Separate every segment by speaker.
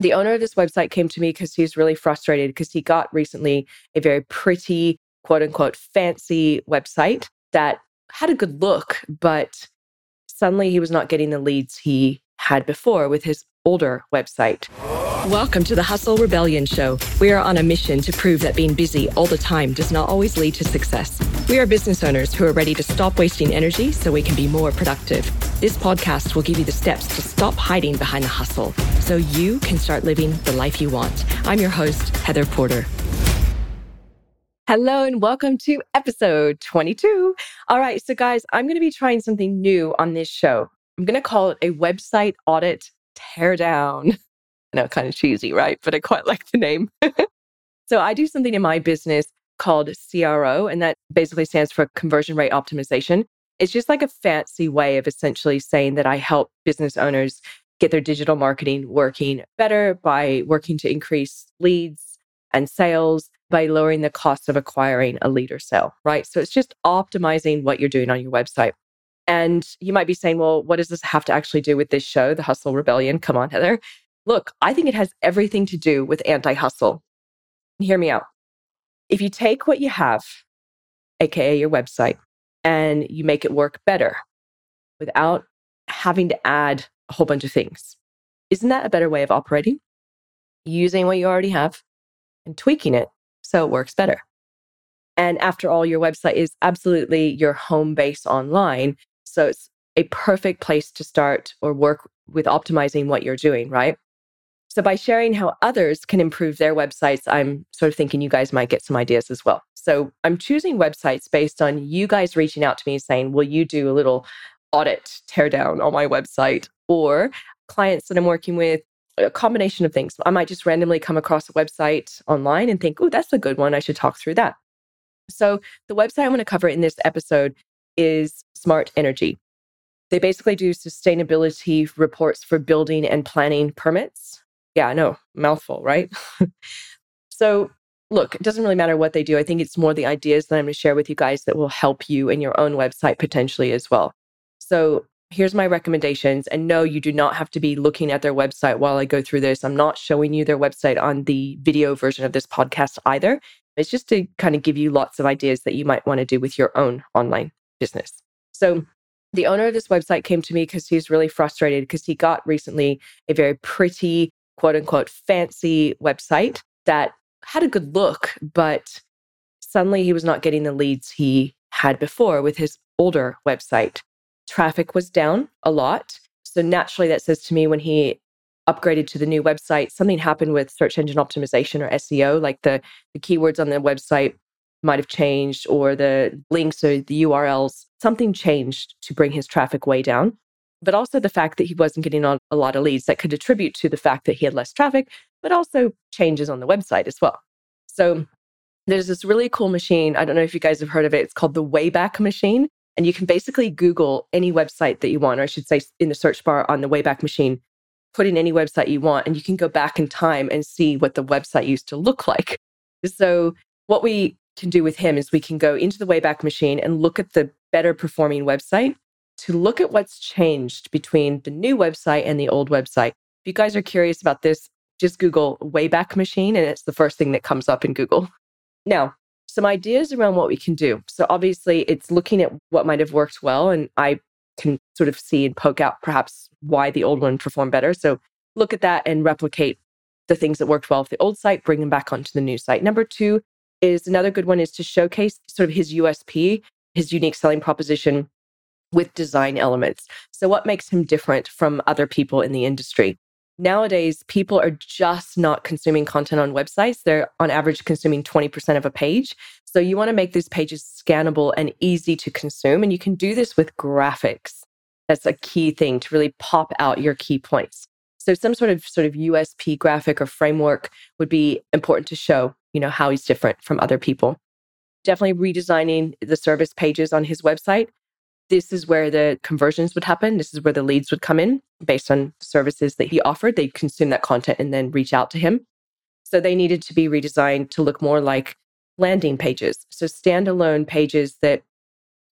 Speaker 1: The owner of this website came to me because he's really frustrated because he got recently a very pretty, quote unquote, fancy website that had a good look, but suddenly he was not getting the leads he had before with his older website.
Speaker 2: Welcome to the Hustle Rebellion Show. We are on a mission to prove that being busy all the time does not always lead to success. We are business owners who are ready to stop wasting energy so we can be more productive. This podcast will give you the steps to stop hiding behind the hustle so you can start living the life you want. I'm your host, Heather Porter.
Speaker 1: Hello and welcome to episode 22. All right, so guys, I'm going to be trying something new on this show. I'm going to call it a website audit teardown. I know, kind of cheesy, right? But I quite like the name. so I do something in my business called CRO, and that basically stands for conversion rate optimization. It's just like a fancy way of essentially saying that I help business owners get their digital marketing working better by working to increase leads and sales by lowering the cost of acquiring a lead or sale, right? So it's just optimizing what you're doing on your website. And you might be saying, well, what does this have to actually do with this show, The Hustle Rebellion? Come on, Heather. Look, I think it has everything to do with anti hustle. Hear me out. If you take what you have, AKA your website, and you make it work better without having to add a whole bunch of things, isn't that a better way of operating? Using what you already have and tweaking it so it works better. And after all, your website is absolutely your home base online. So it's a perfect place to start or work with optimizing what you're doing, right? So, by sharing how others can improve their websites, I'm sort of thinking you guys might get some ideas as well. So, I'm choosing websites based on you guys reaching out to me saying, Will you do a little audit teardown on my website? Or clients that I'm working with, a combination of things. I might just randomly come across a website online and think, Oh, that's a good one. I should talk through that. So, the website I'm going to cover in this episode is Smart Energy. They basically do sustainability reports for building and planning permits yeah, no, mouthful, right? so, look, it doesn't really matter what they do. I think it's more the ideas that I'm going to share with you guys that will help you in your own website potentially as well. So, here's my recommendations. And no, you do not have to be looking at their website while I go through this. I'm not showing you their website on the video version of this podcast either. It's just to kind of give you lots of ideas that you might want to do with your own online business. So, the owner of this website came to me because he's really frustrated because he got recently a very pretty quote unquote fancy website that had a good look, but suddenly he was not getting the leads he had before with his older website. Traffic was down a lot. So naturally, that says to me when he upgraded to the new website, something happened with search engine optimization or SEO, like the, the keywords on the website might have changed or the links or the URLs, something changed to bring his traffic way down but also the fact that he wasn't getting on a lot of leads that could attribute to the fact that he had less traffic, but also changes on the website as well. So there's this really cool machine. I don't know if you guys have heard of it. It's called the Wayback Machine. And you can basically Google any website that you want, or I should say in the search bar on the Wayback Machine, put in any website you want, and you can go back in time and see what the website used to look like. So, what we can do with him is we can go into the Wayback Machine and look at the better performing website to look at what's changed between the new website and the old website. If you guys are curious about this, just Google Wayback Machine and it's the first thing that comes up in Google. Now, some ideas around what we can do. So, obviously, it's looking at what might have worked well, and I can sort of see and poke out perhaps why the old one performed better. So, look at that and replicate the things that worked well with the old site, bring them back onto the new site. Number two is another good one is to showcase sort of his USP, his unique selling proposition with design elements. So, what makes him different from other people in the industry? Nowadays, people are just not consuming content on websites. They're on average consuming 20% of a page. So, you want to make these pages scannable and easy to consume. And you can do this with graphics. That's a key thing to really pop out your key points. So some sort of sort of USP graphic or framework would be important to show, you know, how he's different from other people. Definitely redesigning the service pages on his website this is where the conversions would happen. This is where the leads would come in based on services that he offered. They'd consume that content and then reach out to him. So they needed to be redesigned to look more like landing pages. So standalone pages that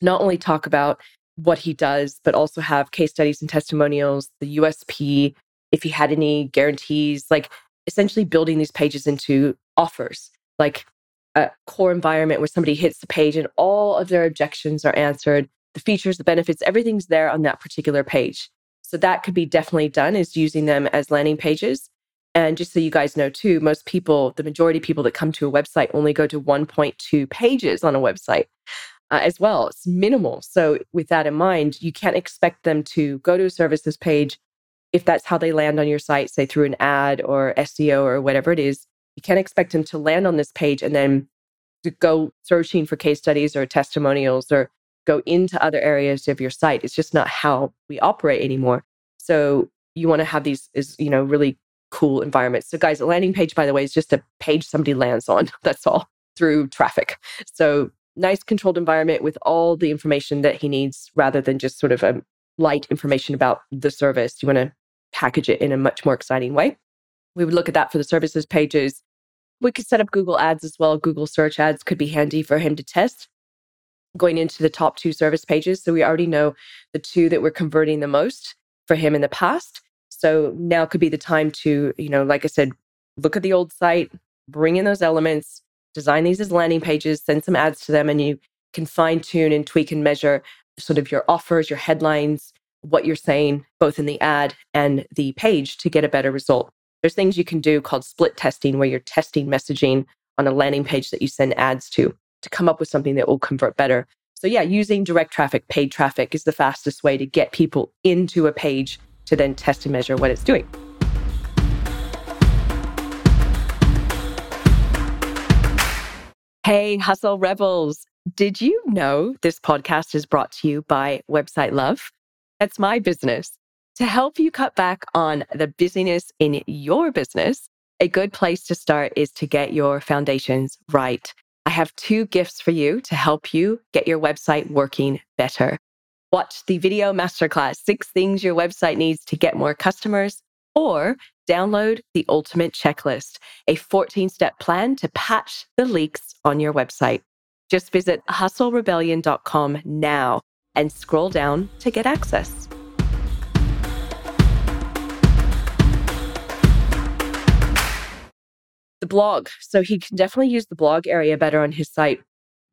Speaker 1: not only talk about what he does, but also have case studies and testimonials, the USP, if he had any guarantees, like essentially building these pages into offers, like a core environment where somebody hits the page and all of their objections are answered, the features, the benefits, everything's there on that particular page. So that could be definitely done is using them as landing pages. And just so you guys know too, most people, the majority of people that come to a website only go to 1.2 pages on a website uh, as well. It's minimal. So with that in mind, you can't expect them to go to a services page if that's how they land on your site, say through an ad or SEO or whatever it is. You can't expect them to land on this page and then to go searching for case studies or testimonials or go into other areas of your site. It's just not how we operate anymore. So you want to have these is you know really cool environments. So guys, a landing page by the way is just a page somebody lands on. That's all through traffic. So nice controlled environment with all the information that he needs rather than just sort of a light information about the service. You want to package it in a much more exciting way. We would look at that for the services pages. We could set up Google Ads as well. Google search ads could be handy for him to test going into the top two service pages. So we already know the two that we're converting the most for him in the past. So now could be the time to, you know, like I said, look at the old site, bring in those elements, design these as landing pages, send some ads to them, and you can fine tune and tweak and measure sort of your offers, your headlines, what you're saying, both in the ad and the page to get a better result. There's things you can do called split testing where you're testing messaging on a landing page that you send ads to to come up with something that will convert better. So, yeah, using direct traffic, paid traffic is the fastest way to get people into a page to then test and measure what it's doing. Hey, Hustle Rebels. Did you know this podcast is brought to you by Website Love? That's my business. To help you cut back on the busyness in your business, a good place to start is to get your foundations right. I have two gifts for you to help you get your website working better. Watch the video masterclass, Six Things Your Website Needs to Get More Customers, or download the Ultimate Checklist, a 14 step plan to patch the leaks on your website. Just visit hustlerebellion.com now and scroll down to get access. The blog. So he can definitely use the blog area better on his site,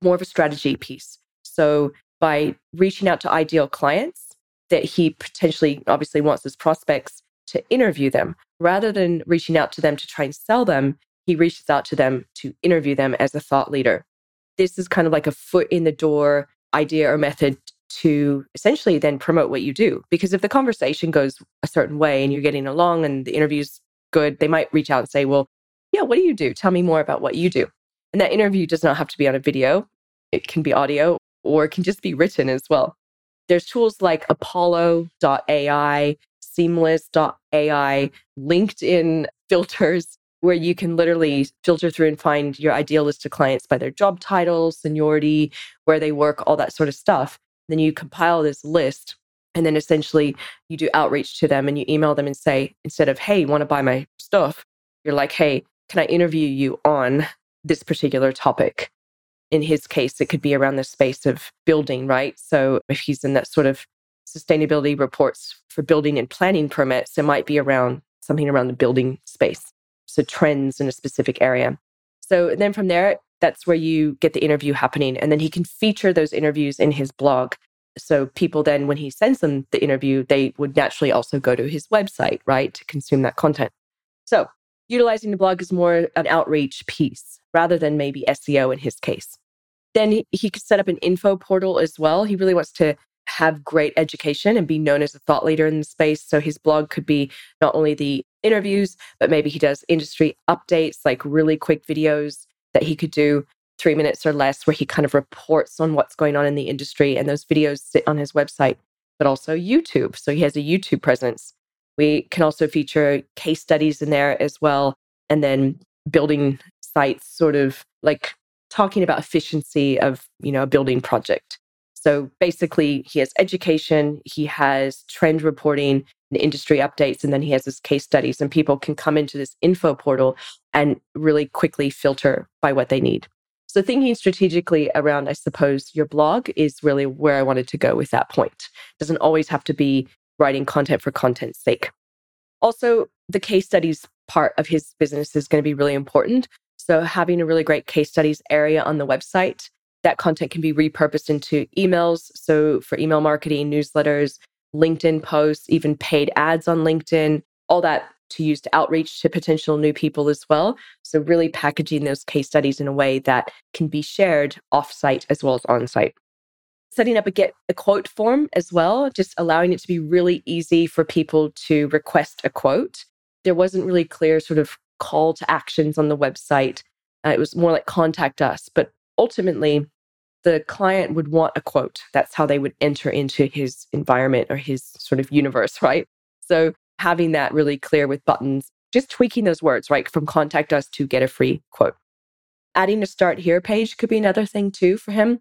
Speaker 1: more of a strategy piece. So by reaching out to ideal clients that he potentially obviously wants as prospects to interview them, rather than reaching out to them to try and sell them, he reaches out to them to interview them as a thought leader. This is kind of like a foot in the door idea or method to essentially then promote what you do. Because if the conversation goes a certain way and you're getting along and the interview's good, they might reach out and say, Well, yeah, what do you do? Tell me more about what you do. And that interview does not have to be on a video, it can be audio or it can just be written as well. There's tools like apollo.ai, seamless.ai, LinkedIn filters, where you can literally filter through and find your ideal list of clients by their job title, seniority, where they work, all that sort of stuff. Then you compile this list and then essentially you do outreach to them and you email them and say, instead of, hey, you want to buy my stuff? You're like, hey, can I interview you on this particular topic? In his case, it could be around the space of building, right? So if he's in that sort of sustainability reports for building and planning permits, it might be around something around the building space. So trends in a specific area. So then from there, that's where you get the interview happening. And then he can feature those interviews in his blog. So people then, when he sends them the interview, they would naturally also go to his website, right, to consume that content. So utilizing the blog is more an outreach piece rather than maybe SEO in his case. Then he, he could set up an info portal as well. He really wants to have great education and be known as a thought leader in the space. So his blog could be not only the interviews, but maybe he does industry updates, like really quick videos that he could do three minutes or less, where he kind of reports on what's going on in the industry. And those videos sit on his website, but also YouTube. So he has a YouTube presence. We can also feature case studies in there as well. And then building sites, sort of like talking about efficiency of, you know, a building project. So basically, he has education, he has trend reporting and industry updates, and then he has his case studies. And people can come into this info portal and really quickly filter by what they need. So, thinking strategically around, I suppose, your blog is really where I wanted to go with that point. It doesn't always have to be writing content for content's sake. Also, the case studies part of his business is going to be really important. So, having a really great case studies area on the website, that content can be repurposed into emails. So, for email marketing, newsletters, LinkedIn posts, even paid ads on LinkedIn, all that to use to outreach to potential new people as well. So, really packaging those case studies in a way that can be shared offsite as well as on site. Setting up a get a quote form as well, just allowing it to be really easy for people to request a quote. There wasn't really clear sort of call to actions on the website. Uh, it was more like contact us, but ultimately, the client would want a quote. That's how they would enter into his environment or his sort of universe, right? So having that really clear with buttons, just tweaking those words, right? From contact us to get a free quote. Adding a start here page could be another thing too for him.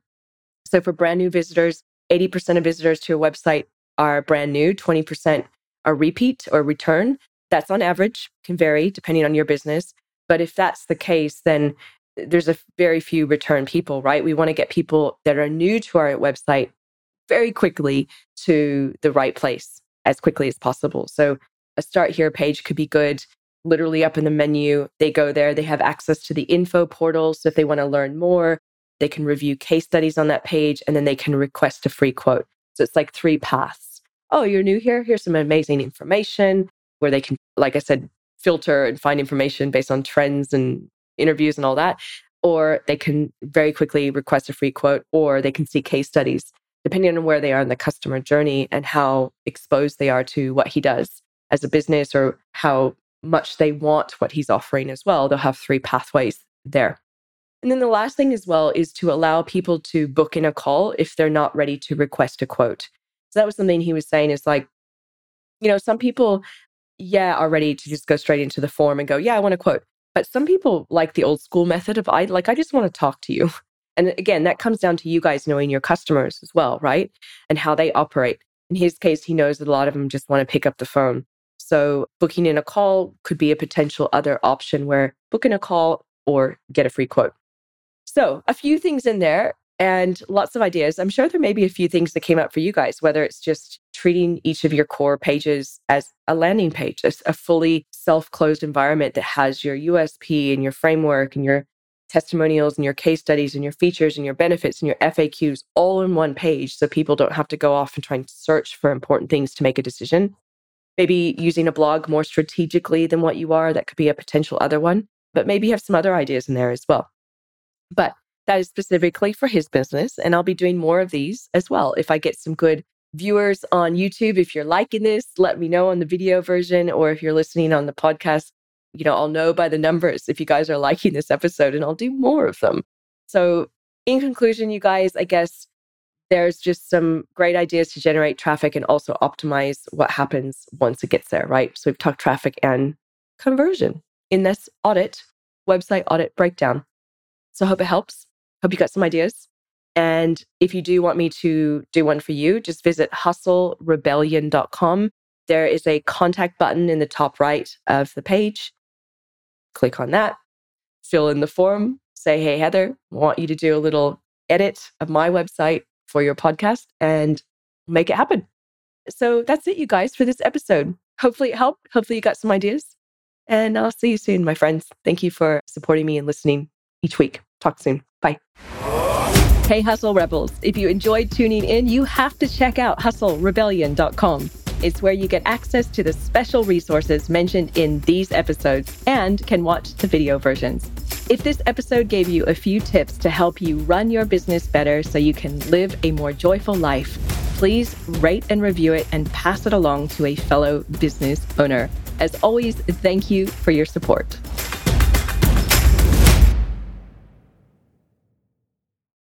Speaker 1: So for brand new visitors, 80% of visitors to your website are brand new, 20% are repeat or return. That's on average, can vary depending on your business. But if that's the case, then there's a very few return people, right? We want to get people that are new to our website very quickly to the right place as quickly as possible. So a start here page could be good. Literally up in the menu, they go there, they have access to the info portal. So if they want to learn more, they can review case studies on that page and then they can request a free quote. So it's like three paths. Oh, you're new here? Here's some amazing information where they can, like I said, filter and find information based on trends and interviews and all that. Or they can very quickly request a free quote, or they can see case studies, depending on where they are in the customer journey and how exposed they are to what he does as a business or how much they want what he's offering as well. They'll have three pathways there. And then the last thing as well is to allow people to book in a call if they're not ready to request a quote. So that was something he was saying is like, you know, some people, yeah, are ready to just go straight into the form and go, yeah, I want a quote. But some people like the old school method of I like, I just want to talk to you. And again, that comes down to you guys knowing your customers as well, right? And how they operate. In his case, he knows that a lot of them just want to pick up the phone. So booking in a call could be a potential other option where book in a call or get a free quote. So a few things in there and lots of ideas. I'm sure there may be a few things that came up for you guys, whether it's just treating each of your core pages as a landing page, as a fully self closed environment that has your USP and your framework and your testimonials and your case studies and your features and your benefits and your FAQs all in one page so people don't have to go off and try and search for important things to make a decision maybe using a blog more strategically than what you are. That could be a potential other one, but maybe you have some other ideas in there as well. But that is specifically for his business. And I'll be doing more of these as well. If I get some good viewers on YouTube, if you're liking this, let me know on the video version, or if you're listening on the podcast, you know, I'll know by the numbers if you guys are liking this episode and I'll do more of them. So, in conclusion, you guys, I guess there's just some great ideas to generate traffic and also optimize what happens once it gets there, right? So we've talked traffic and conversion in this audit, website audit breakdown. So I hope it helps. Hope you got some ideas. And if you do want me to do one for you, just visit hustlerebellion.com. There is a contact button in the top right of the page. Click on that, fill in the form, say, Hey, Heather, I want you to do a little edit of my website for your podcast and make it happen. So that's it, you guys, for this episode. Hopefully it helped. Hopefully you got some ideas. And I'll see you soon, my friends. Thank you for supporting me and listening each week. Talk soon. Bye. Hey, Hustle Rebels. If you enjoyed tuning in, you have to check out hustlerebellion.com. It's where you get access to the special resources mentioned in these episodes and can watch the video versions. If this episode gave you a few tips to help you run your business better so you can live a more joyful life, please rate and review it and pass it along to a fellow business owner. As always, thank you for your support.